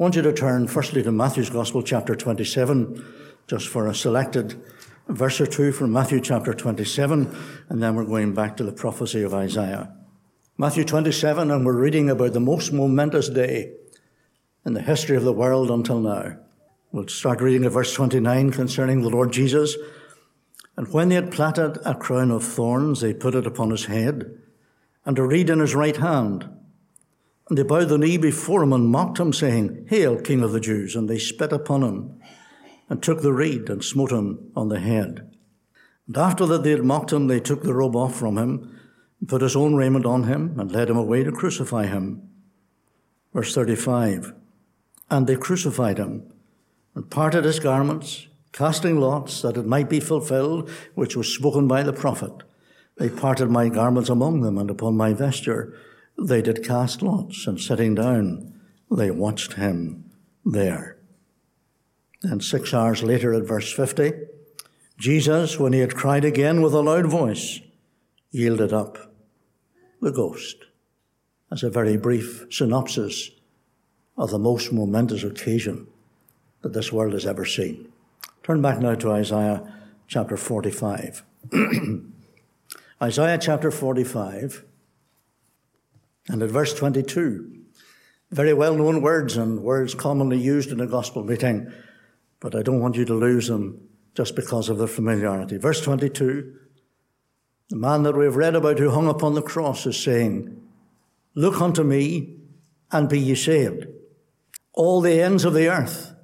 I want you to turn firstly to Matthew's Gospel, chapter 27, just for a selected verse or two from Matthew chapter 27, and then we're going back to the prophecy of Isaiah. Matthew 27, and we're reading about the most momentous day in the history of the world until now. We'll start reading at verse 29 concerning the Lord Jesus. And when they had platted a crown of thorns, they put it upon his head, and a reed in his right hand. And they bowed the knee before him and mocked him, saying, Hail, King of the Jews! And they spit upon him, and took the reed and smote him on the head. And after that they had mocked him, they took the robe off from him, and put his own raiment on him, and led him away to crucify him. Verse 35 And they crucified him, and parted his garments, casting lots, that it might be fulfilled, which was spoken by the prophet. They parted my garments among them, and upon my vesture they did cast lots, and sitting down, they watched him there. And six hours later, at verse 50, Jesus, when he had cried again with a loud voice, yielded up the ghost. As a very brief synopsis of the most momentous occasion that this world has ever seen. Turn back now to Isaiah chapter 45. Isaiah chapter 45 and at verse 22, very well known words and words commonly used in a gospel meeting, but I don't want you to lose them just because of their familiarity. Verse 22, the man that we've read about who hung upon the cross is saying, Look unto me and be ye saved, all the ends of the earth,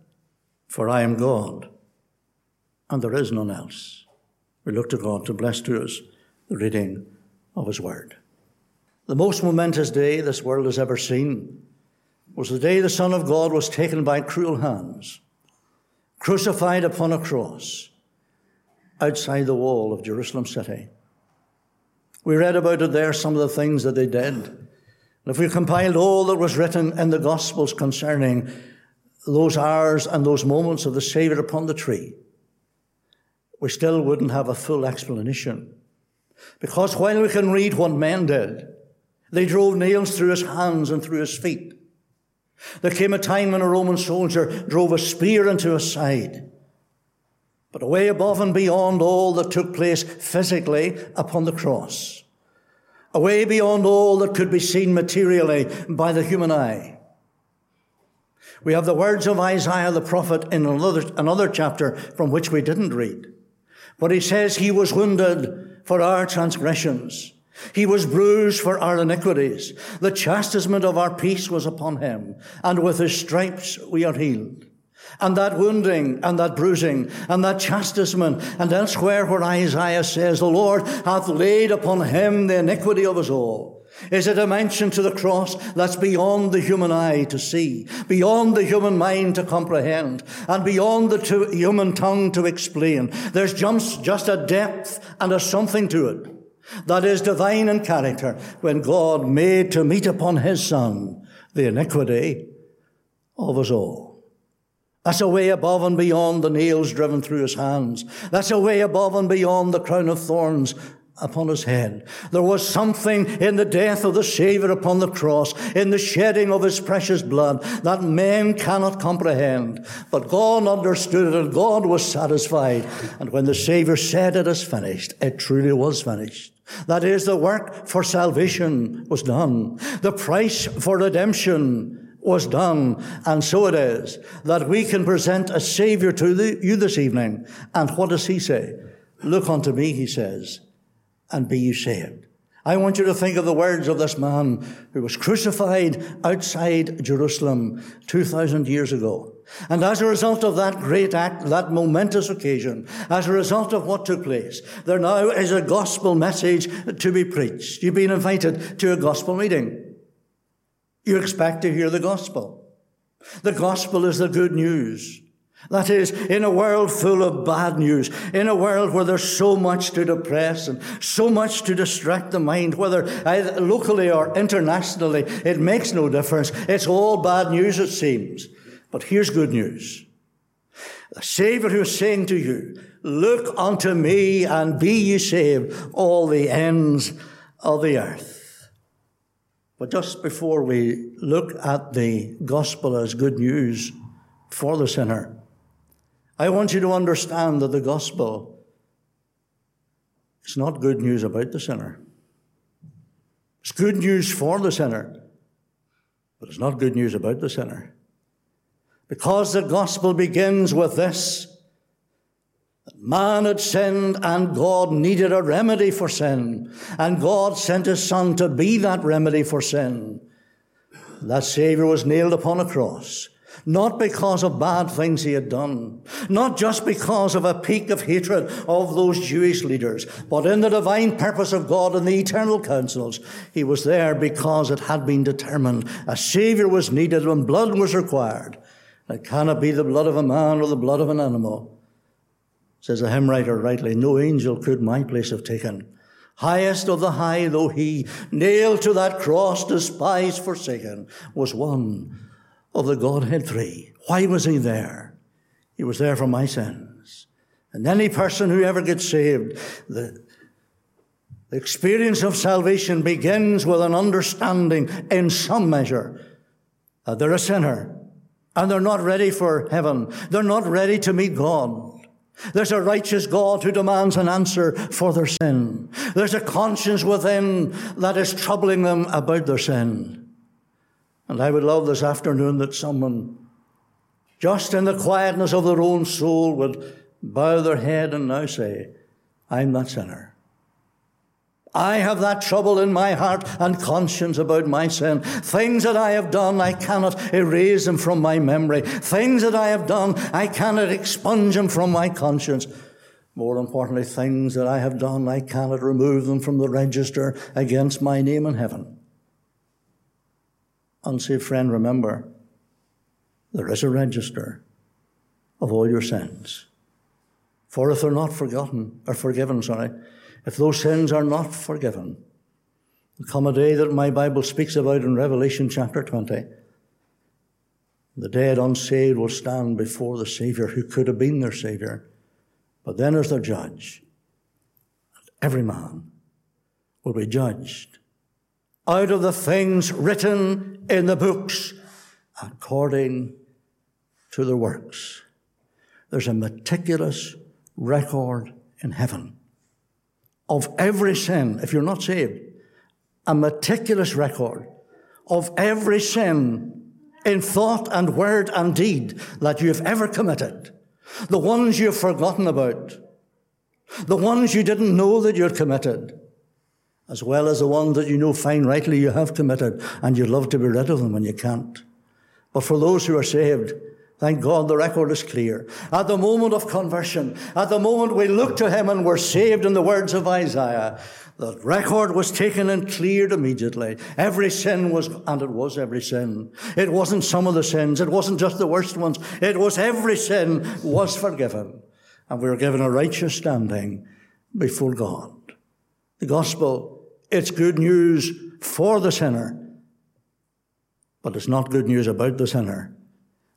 for I am God, and there is none else. We look to God to bless to us the reading of his word. The most momentous day this world has ever seen was the day the Son of God was taken by cruel hands, crucified upon a cross outside the wall of Jerusalem city. We read about it there, some of the things that they did. And if we compiled all that was written in the Gospels concerning those hours and those moments of the Savior upon the tree, we still wouldn't have a full explanation. Because while we can read what men did, they drove nails through his hands and through his feet. There came a time when a Roman soldier drove a spear into his side. But away above and beyond all that took place physically upon the cross, away beyond all that could be seen materially by the human eye, we have the words of Isaiah the prophet in another, another chapter from which we didn't read. But he says he was wounded for our transgressions. He was bruised for our iniquities. The chastisement of our peace was upon him, and with his stripes we are healed. And that wounding and that bruising and that chastisement and elsewhere where Isaiah says, the Lord hath laid upon him the iniquity of us all. Is a dimension to the cross that's beyond the human eye to see, beyond the human mind to comprehend, and beyond the human tongue to explain. There's just, just a depth and a something to it that is divine in character when God made to meet upon his Son the iniquity of us all. That's a way above and beyond the nails driven through his hands. That's a way above and beyond the crown of thorns upon his head. There was something in the death of the Savior upon the cross, in the shedding of his precious blood, that men cannot comprehend. But God understood it and God was satisfied. And when the Savior said it is finished, it truly was finished. That is, the work for salvation was done. The price for redemption was done. And so it is that we can present a Savior to you this evening. And what does He say? Look unto me, He says, and be you saved. I want you to think of the words of this man who was crucified outside Jerusalem 2,000 years ago. And as a result of that great act, that momentous occasion, as a result of what took place, there now is a gospel message to be preached. You've been invited to a gospel meeting. You expect to hear the gospel. The gospel is the good news. That is, in a world full of bad news, in a world where there's so much to depress and so much to distract the mind, whether locally or internationally, it makes no difference. It's all bad news, it seems. But here's good news. The Savior who is saying to you, Look unto me and be ye saved, all the ends of the earth. But just before we look at the gospel as good news for the sinner, I want you to understand that the gospel is not good news about the sinner. It's good news for the sinner, but it's not good news about the sinner. Because the gospel begins with this Man had sinned and God needed a remedy for sin. And God sent His Son to be that remedy for sin. That Savior was nailed upon a cross. Not because of bad things he had done, not just because of a peak of hatred of those Jewish leaders, but in the divine purpose of God and the eternal counsels, he was there because it had been determined a Savior was needed when blood was required. It cannot be the blood of a man or the blood of an animal. Says the hymn writer rightly, no angel could my place have taken. Highest of the high, though he, nailed to that cross, despised, forsaken, was one of the Godhead three. Why was he there? He was there for my sins. And any person who ever gets saved, the, the experience of salvation begins with an understanding in some measure that they're a sinner and they're not ready for heaven. They're not ready to meet God. There's a righteous God who demands an answer for their sin. There's a conscience within that is troubling them about their sin. And I would love this afternoon that someone, just in the quietness of their own soul, would bow their head and now say, I'm that sinner. I have that trouble in my heart and conscience about my sin. Things that I have done, I cannot erase them from my memory. Things that I have done, I cannot expunge them from my conscience. More importantly, things that I have done, I cannot remove them from the register against my name in heaven. Unsaved friend, remember, there is a register of all your sins. For if they're not forgotten, or forgiven, sorry, if those sins are not forgiven, there come a day that my Bible speaks about in Revelation chapter 20. The dead unsaved will stand before the Savior who could have been their Savior, but then as their judge. Every man will be judged out of the things written in the books according to their works. There's a meticulous record in heaven of every sin, if you're not saved, a meticulous record of every sin in thought and word and deed that you have ever committed. The ones you've forgotten about. The ones you didn't know that you'd committed. As well as the ones that you know fine rightly you have committed and you'd love to be rid of them and you can't. But for those who are saved, Thank God the record is clear. At the moment of conversion, at the moment we look to Him and were saved in the words of Isaiah, the record was taken and cleared immediately. Every sin was, and it was every sin. It wasn't some of the sins. It wasn't just the worst ones. It was every sin was forgiven. And we were given a righteous standing before God. The gospel, it's good news for the sinner, but it's not good news about the sinner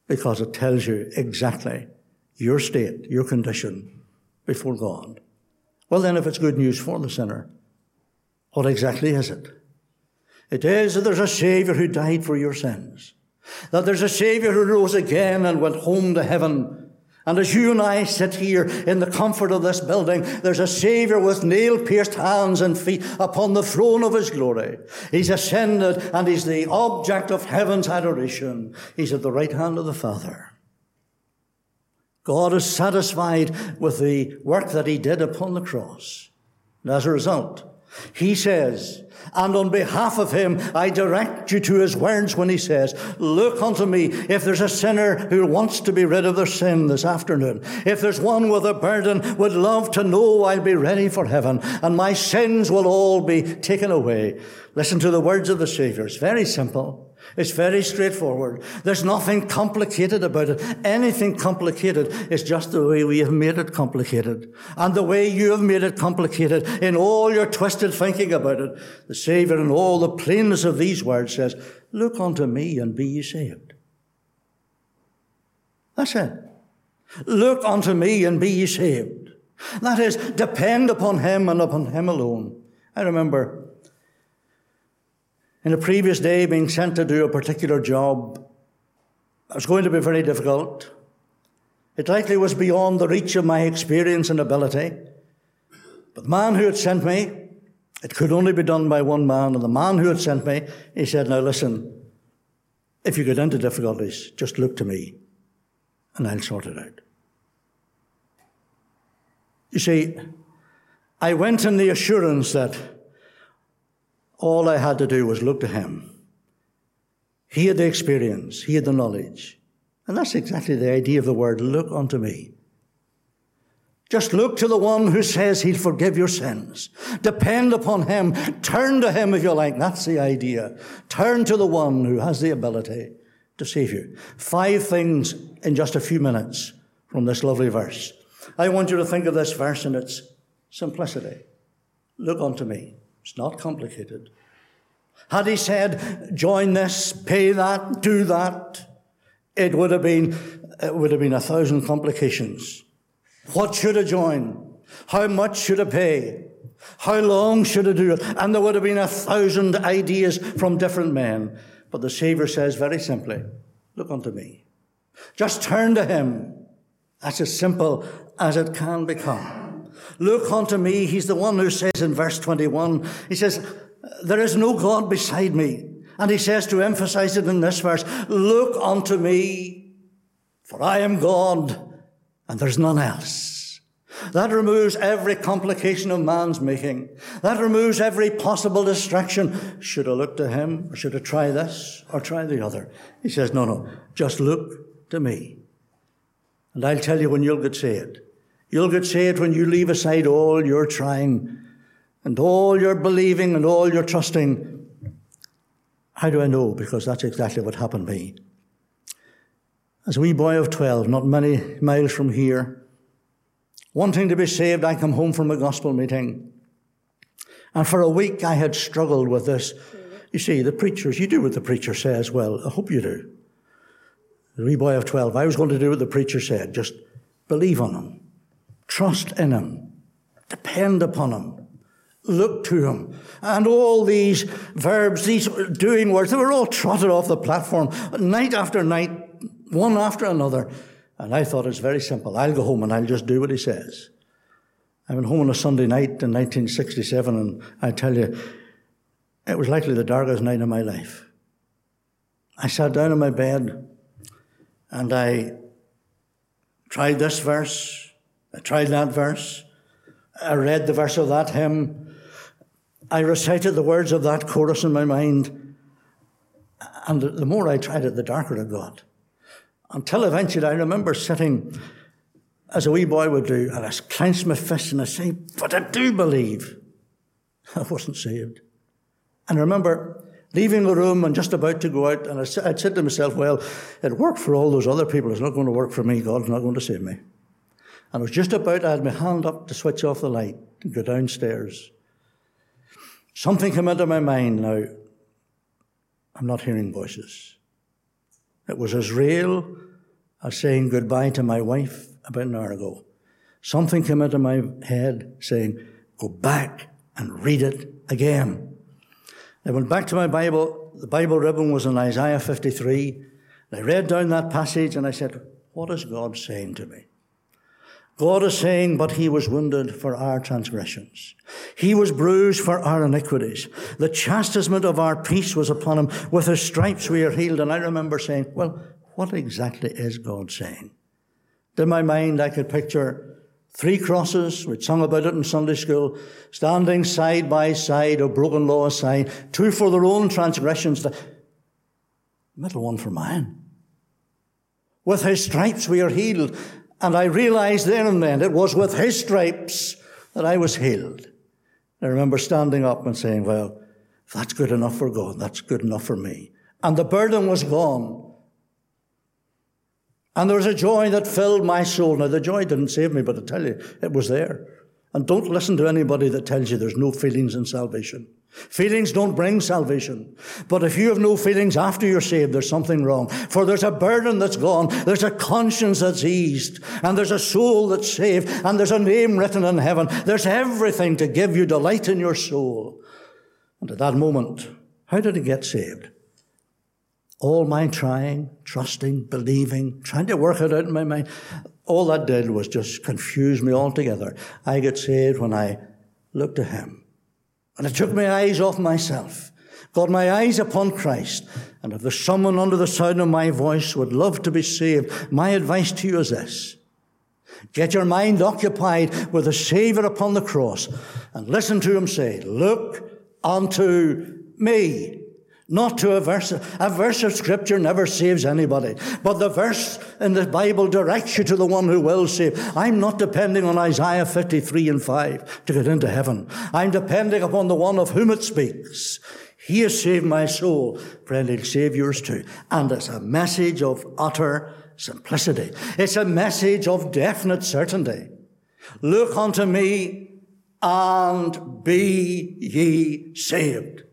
because it tells you exactly your state, your condition before God. Well, then, if it's good news for the sinner, what exactly is it? It is that there's a Savior who died for your sins, that there's a Savior who rose again and went home to heaven and as you and I sit here in the comfort of this building, there's a Savior with nail pierced hands and feet upon the throne of His glory. He's ascended and He's the object of heaven's adoration. He's at the right hand of the Father. God is satisfied with the work that He did upon the cross. And as a result, He says, and on behalf of him, I direct you to his words when he says, Look unto me if there's a sinner who wants to be rid of their sin this afternoon. If there's one with a burden, would love to know I'll be ready for heaven and my sins will all be taken away. Listen to the words of the Savior. It's very simple. It's very straightforward. There's nothing complicated about it. Anything complicated is just the way we have made it complicated. And the way you have made it complicated in all your twisted thinking about it. The Savior in all the plainness of these words says, look unto me and be ye saved. That's it. Look unto me and be ye saved. That is, depend upon Him and upon Him alone. I remember in a previous day being sent to do a particular job. It was going to be very difficult. It likely was beyond the reach of my experience and ability. But the man who had sent me, it could only be done by one man. And the man who had sent me, he said, Now listen, if you get into difficulties, just look to me and I'll sort it out. You see, I went in the assurance that all I had to do was look to him. He had the experience, he had the knowledge. And that's exactly the idea of the word look unto me. Just look to the one who says he'll forgive your sins. Depend upon him. Turn to him if you like. That's the idea. Turn to the one who has the ability to save you. Five things in just a few minutes from this lovely verse. I want you to think of this verse in its simplicity. Look unto me. It's not complicated. Had he said, join this, pay that, do that, it would have been, it would have been a thousand complications. What should I join? How much should I pay? How long should I do it? And there would have been a thousand ideas from different men. But the Savior says very simply, look unto me. Just turn to Him. That's as simple as it can become. Look unto me. He's the one who says in verse 21, He says, There is no God beside me. And He says to emphasize it in this verse, Look unto me, for I am God and there's none else. That removes every complication of man's making. That removes every possible distraction. Should I look to him, or should I try this, or try the other? He says, no, no, just look to me. And I'll tell you when you'll get saved. You'll get saved when you leave aside all your trying, and all your believing, and all your trusting. How do I know? Because that's exactly what happened to me. As a wee boy of 12, not many miles from here, wanting to be saved, I come home from a gospel meeting. And for a week I had struggled with this. You see, the preachers, you do what the preacher says. Well, I hope you do. The wee boy of 12, I was going to do what the preacher said. Just believe on him. Trust in him. Depend upon him. Look to him. And all these verbs, these doing words, they were all trotted off the platform night after night one after another. And I thought it's very simple. I'll go home and I'll just do what he says. I went home on a Sunday night in 1967, and I tell you, it was likely the darkest night of my life. I sat down in my bed and I tried this verse, I tried that verse, I read the verse of that hymn, I recited the words of that chorus in my mind, and the more I tried it, the darker it got. Until eventually I remember sitting as a wee boy would do, and I clenched my fist and I say, But I do believe. I wasn't saved. And I remember leaving the room and just about to go out, and I said to myself, Well, it worked for all those other people. It's not going to work for me. God's not going to save me. And I was just about, I had my hand up to switch off the light and go downstairs. Something came into my mind now. I'm not hearing voices. It was as real as saying goodbye to my wife about an hour ago. Something came into my head saying, go back and read it again. I went back to my Bible. The Bible ribbon was in Isaiah 53. I read down that passage and I said, what is God saying to me? God is saying, but he was wounded for our transgressions. He was bruised for our iniquities. The chastisement of our peace was upon him. With his stripes we are healed. And I remember saying, well, what exactly is God saying? In my mind, I could picture three crosses, we'd sung about it in Sunday school, standing side by side, a broken law aside, two for their own transgressions, the middle one for mine. With his stripes we are healed. And I realized then and then it was with his stripes that I was healed. I remember standing up and saying, well, that's good enough for God, that's good enough for me. And the burden was gone. And there was a joy that filled my soul. Now, the joy didn't save me, but I tell you, it was there. And don't listen to anybody that tells you there's no feelings in salvation. Feelings don't bring salvation. But if you have no feelings after you're saved, there's something wrong. For there's a burden that's gone, there's a conscience that's eased, and there's a soul that's saved, and there's a name written in heaven. There's everything to give you delight in your soul. And at that moment, How did he get saved? All my trying, trusting, believing, trying to work it out in my mind, all that did was just confuse me altogether. I got saved when I looked to him. And I took my eyes off myself, got my eyes upon Christ. And if there's someone under the sound of my voice would love to be saved, my advice to you is this. Get your mind occupied with the Savior upon the cross and listen to him say, Look unto me. Not to a verse. A verse of scripture never saves anybody. But the verse in the Bible directs you to the one who will save. I'm not depending on Isaiah 53 and 5 to get into heaven. I'm depending upon the one of whom it speaks. He has saved my soul. Friend, he'll save yours too. And it's a message of utter simplicity. It's a message of definite certainty. Look unto me and be ye saved.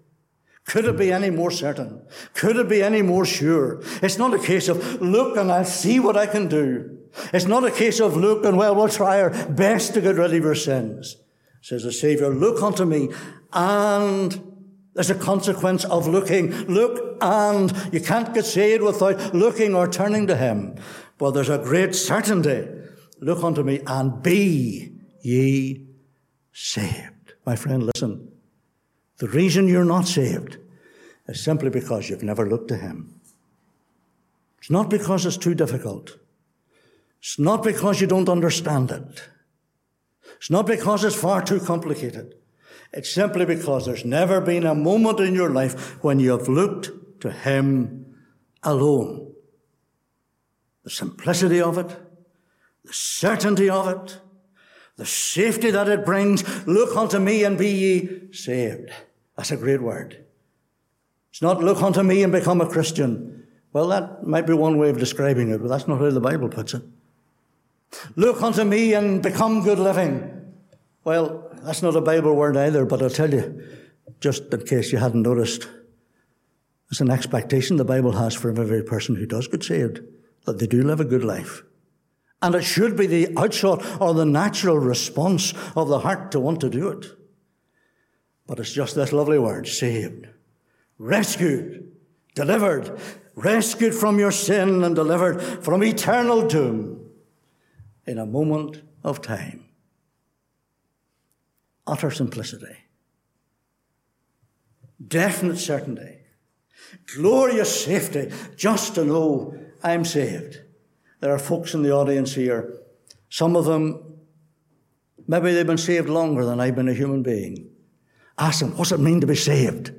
Could it be any more certain? Could it be any more sure? It's not a case of, look and I'll see what I can do. It's not a case of, look and well, we'll try our best to get rid of your sins. Says the Savior, look unto me and there's a consequence of looking. Look and you can't get saved without looking or turning to Him. But there's a great certainty. Look unto me and be ye saved. My friend, listen. The reason you're not saved is simply because you've never looked to Him. It's not because it's too difficult. It's not because you don't understand it. It's not because it's far too complicated. It's simply because there's never been a moment in your life when you have looked to Him alone. The simplicity of it, the certainty of it, the safety that it brings. Look unto me and be ye saved. That's a great word. It's not look unto me and become a Christian. Well, that might be one way of describing it, but that's not how the Bible puts it. Look unto me and become good living. Well, that's not a Bible word either, but I'll tell you, just in case you hadn't noticed, it's an expectation the Bible has for every person who does get saved, that they do live a good life. And it should be the outshot or the natural response of the heart to want to do it. But it's just this lovely word saved, rescued, delivered, rescued from your sin and delivered from eternal doom in a moment of time. Utter simplicity, definite certainty, glorious safety just to know I'm saved. There are folks in the audience here, some of them, maybe they've been saved longer than I've been a human being. Ask them, what's it mean to be saved?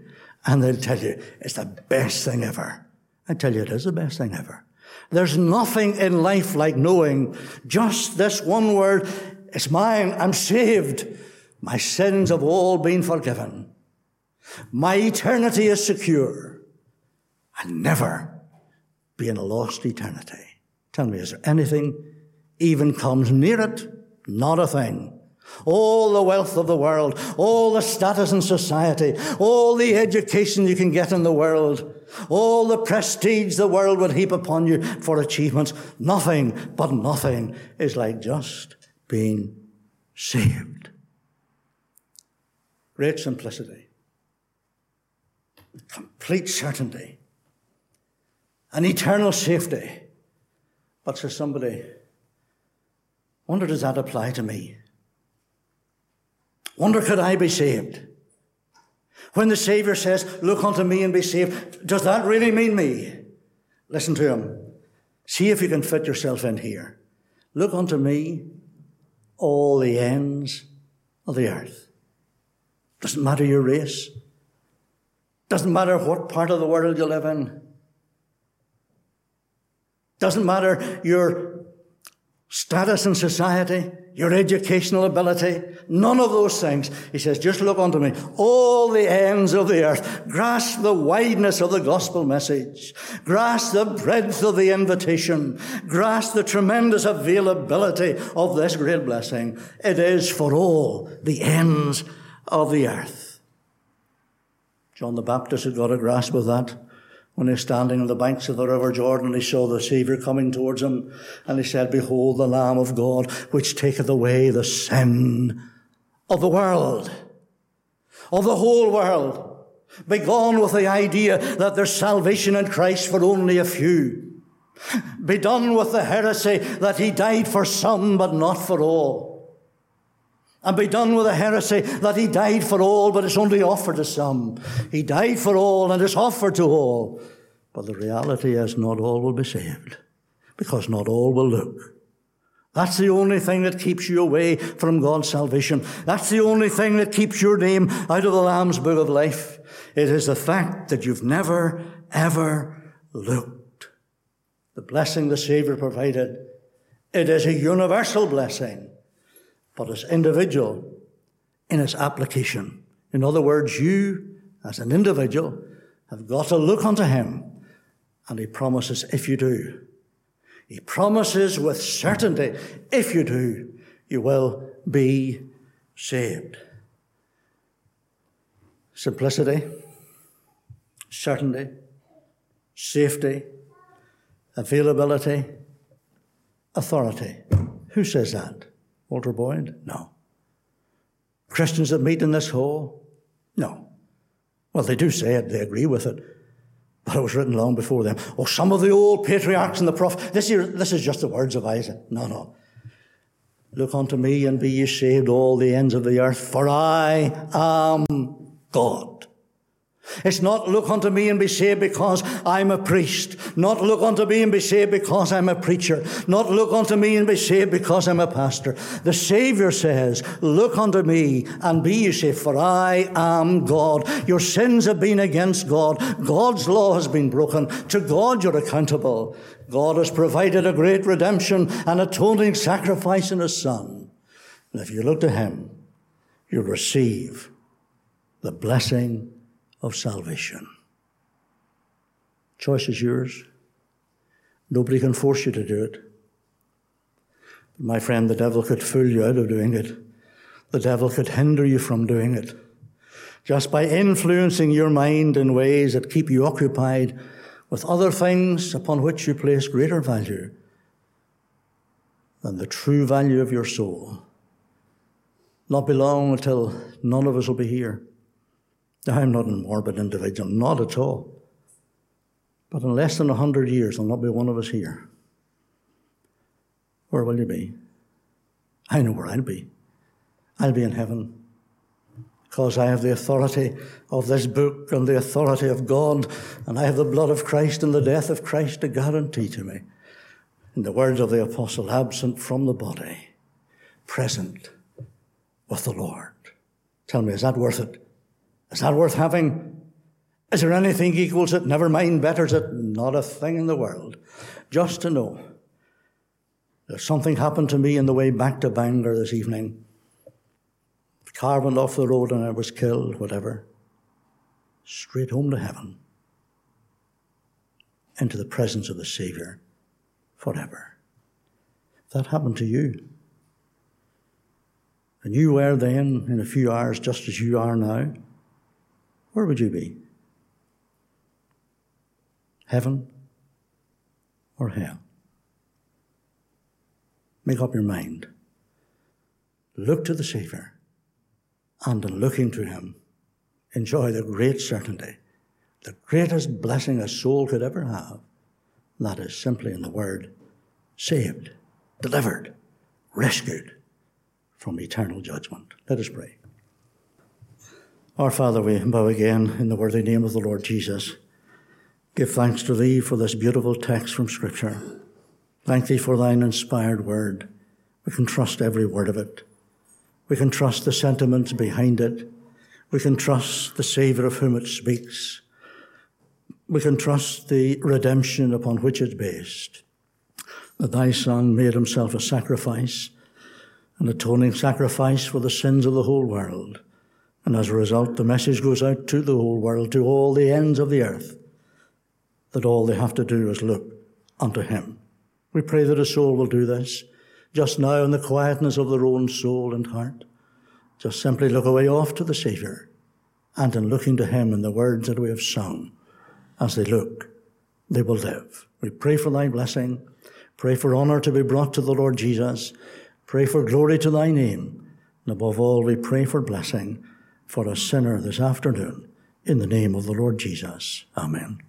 And they'll tell you, it's the best thing ever. I tell you, it is the best thing ever. There's nothing in life like knowing just this one word, it's mine, I'm saved. My sins have all been forgiven. My eternity is secure. And never be in a lost eternity. Tell me, is there anything even comes near it? Not a thing all the wealth of the world, all the status in society, all the education you can get in the world, all the prestige the world would heap upon you for achievements. Nothing, but nothing is like just being saved. Great simplicity, complete certainty, an eternal safety. But for somebody, wonder does that apply to me? Wonder could I be saved? When the Savior says, Look unto me and be saved, does that really mean me? Listen to him. See if you can fit yourself in here. Look unto me, all the ends of the earth. Doesn't matter your race. Doesn't matter what part of the world you live in. Doesn't matter your status in society your educational ability, none of those things. He says, just look unto me. All the ends of the earth. Grasp the wideness of the gospel message. Grasp the breadth of the invitation. Grasp the tremendous availability of this great blessing. It is for all the ends of the earth. John the Baptist had got a grasp of that when he was standing on the banks of the river Jordan, he saw the Saviour coming towards him, and he said, Behold the Lamb of God, which taketh away the sin of the world, of the whole world. Begone with the idea that there's salvation in Christ for only a few. Be done with the heresy that he died for some but not for all. And be done with the heresy that he died for all but it's only offered to some. He died for all and it's offered to all. But the reality is not all will be saved because not all will look. That's the only thing that keeps you away from God's salvation. That's the only thing that keeps your name out of the Lamb's book of life. It is the fact that you've never, ever looked. The blessing the Savior provided, it is a universal blessing, but as individual in its application. In other words, you, as an individual, have got to look unto Him, and He promises, if you do, He promises with certainty, if you do, you will be saved. Simplicity certainty, safety, availability, authority. Who says that? Walter Boyd? No. Christians that meet in this hall? No. Well, they do say it, they agree with it, but it was written long before them. Oh, some of the old patriarchs and the prophets. This, here, this is just the words of Isaiah. No, no. Look unto me and be ye saved, all the ends of the earth, for I am God. It's not look unto me and be saved because I'm a priest. Not look unto me and be saved because I'm a preacher. Not look unto me and be saved because I'm a pastor. The Savior says, look unto me and be ye saved for I am God. Your sins have been against God. God's law has been broken. To God you're accountable. God has provided a great redemption and atoning sacrifice in His Son. And if you look to Him, you'll receive the blessing of salvation. Choice is yours. Nobody can force you to do it. But My friend, the devil could fool you out of doing it. The devil could hinder you from doing it. Just by influencing your mind in ways that keep you occupied with other things upon which you place greater value than the true value of your soul. Not be long until none of us will be here. I'm not a morbid individual, not at all. But in less than a hundred years, there'll not be one of us here. Where will you be? I know where I'll be. I'll be in heaven because I have the authority of this book and the authority of God, and I have the blood of Christ and the death of Christ to guarantee to me. In the words of the apostle, absent from the body, present with the Lord. Tell me, is that worth it? Is that worth having? Is there anything equals it? Never mind betters it. Not a thing in the world. Just to know that something happened to me in the way back to Bangor this evening. The car went off the road and I was killed, whatever. Straight home to heaven. Into the presence of the Savior forever. If that happened to you, and you were then in a few hours just as you are now, where would you be? Heaven or hell? Make up your mind. Look to the Savior, and in looking to Him, enjoy the great certainty, the greatest blessing a soul could ever have. That is simply in the word saved, delivered, rescued from eternal judgment. Let us pray. Our Father, we bow again in the worthy name of the Lord Jesus. Give thanks to Thee for this beautiful text from Scripture. Thank Thee for Thine inspired word. We can trust every word of it. We can trust the sentiments behind it. We can trust the Saviour of whom it speaks. We can trust the redemption upon which it's based. That Thy Son made Himself a sacrifice, an atoning sacrifice for the sins of the whole world and as a result, the message goes out to the whole world, to all the ends of the earth, that all they have to do is look unto Him. We pray that a soul will do this just now in the quietness of their own soul and heart. Just simply look away off to the Saviour, and in looking to Him in the words that we have sung, as they look, they will live. We pray for Thy blessing. Pray for honour to be brought to the Lord Jesus. Pray for glory to Thy name. And above all, we pray for blessing for a sinner this afternoon in the name of the Lord Jesus. Amen.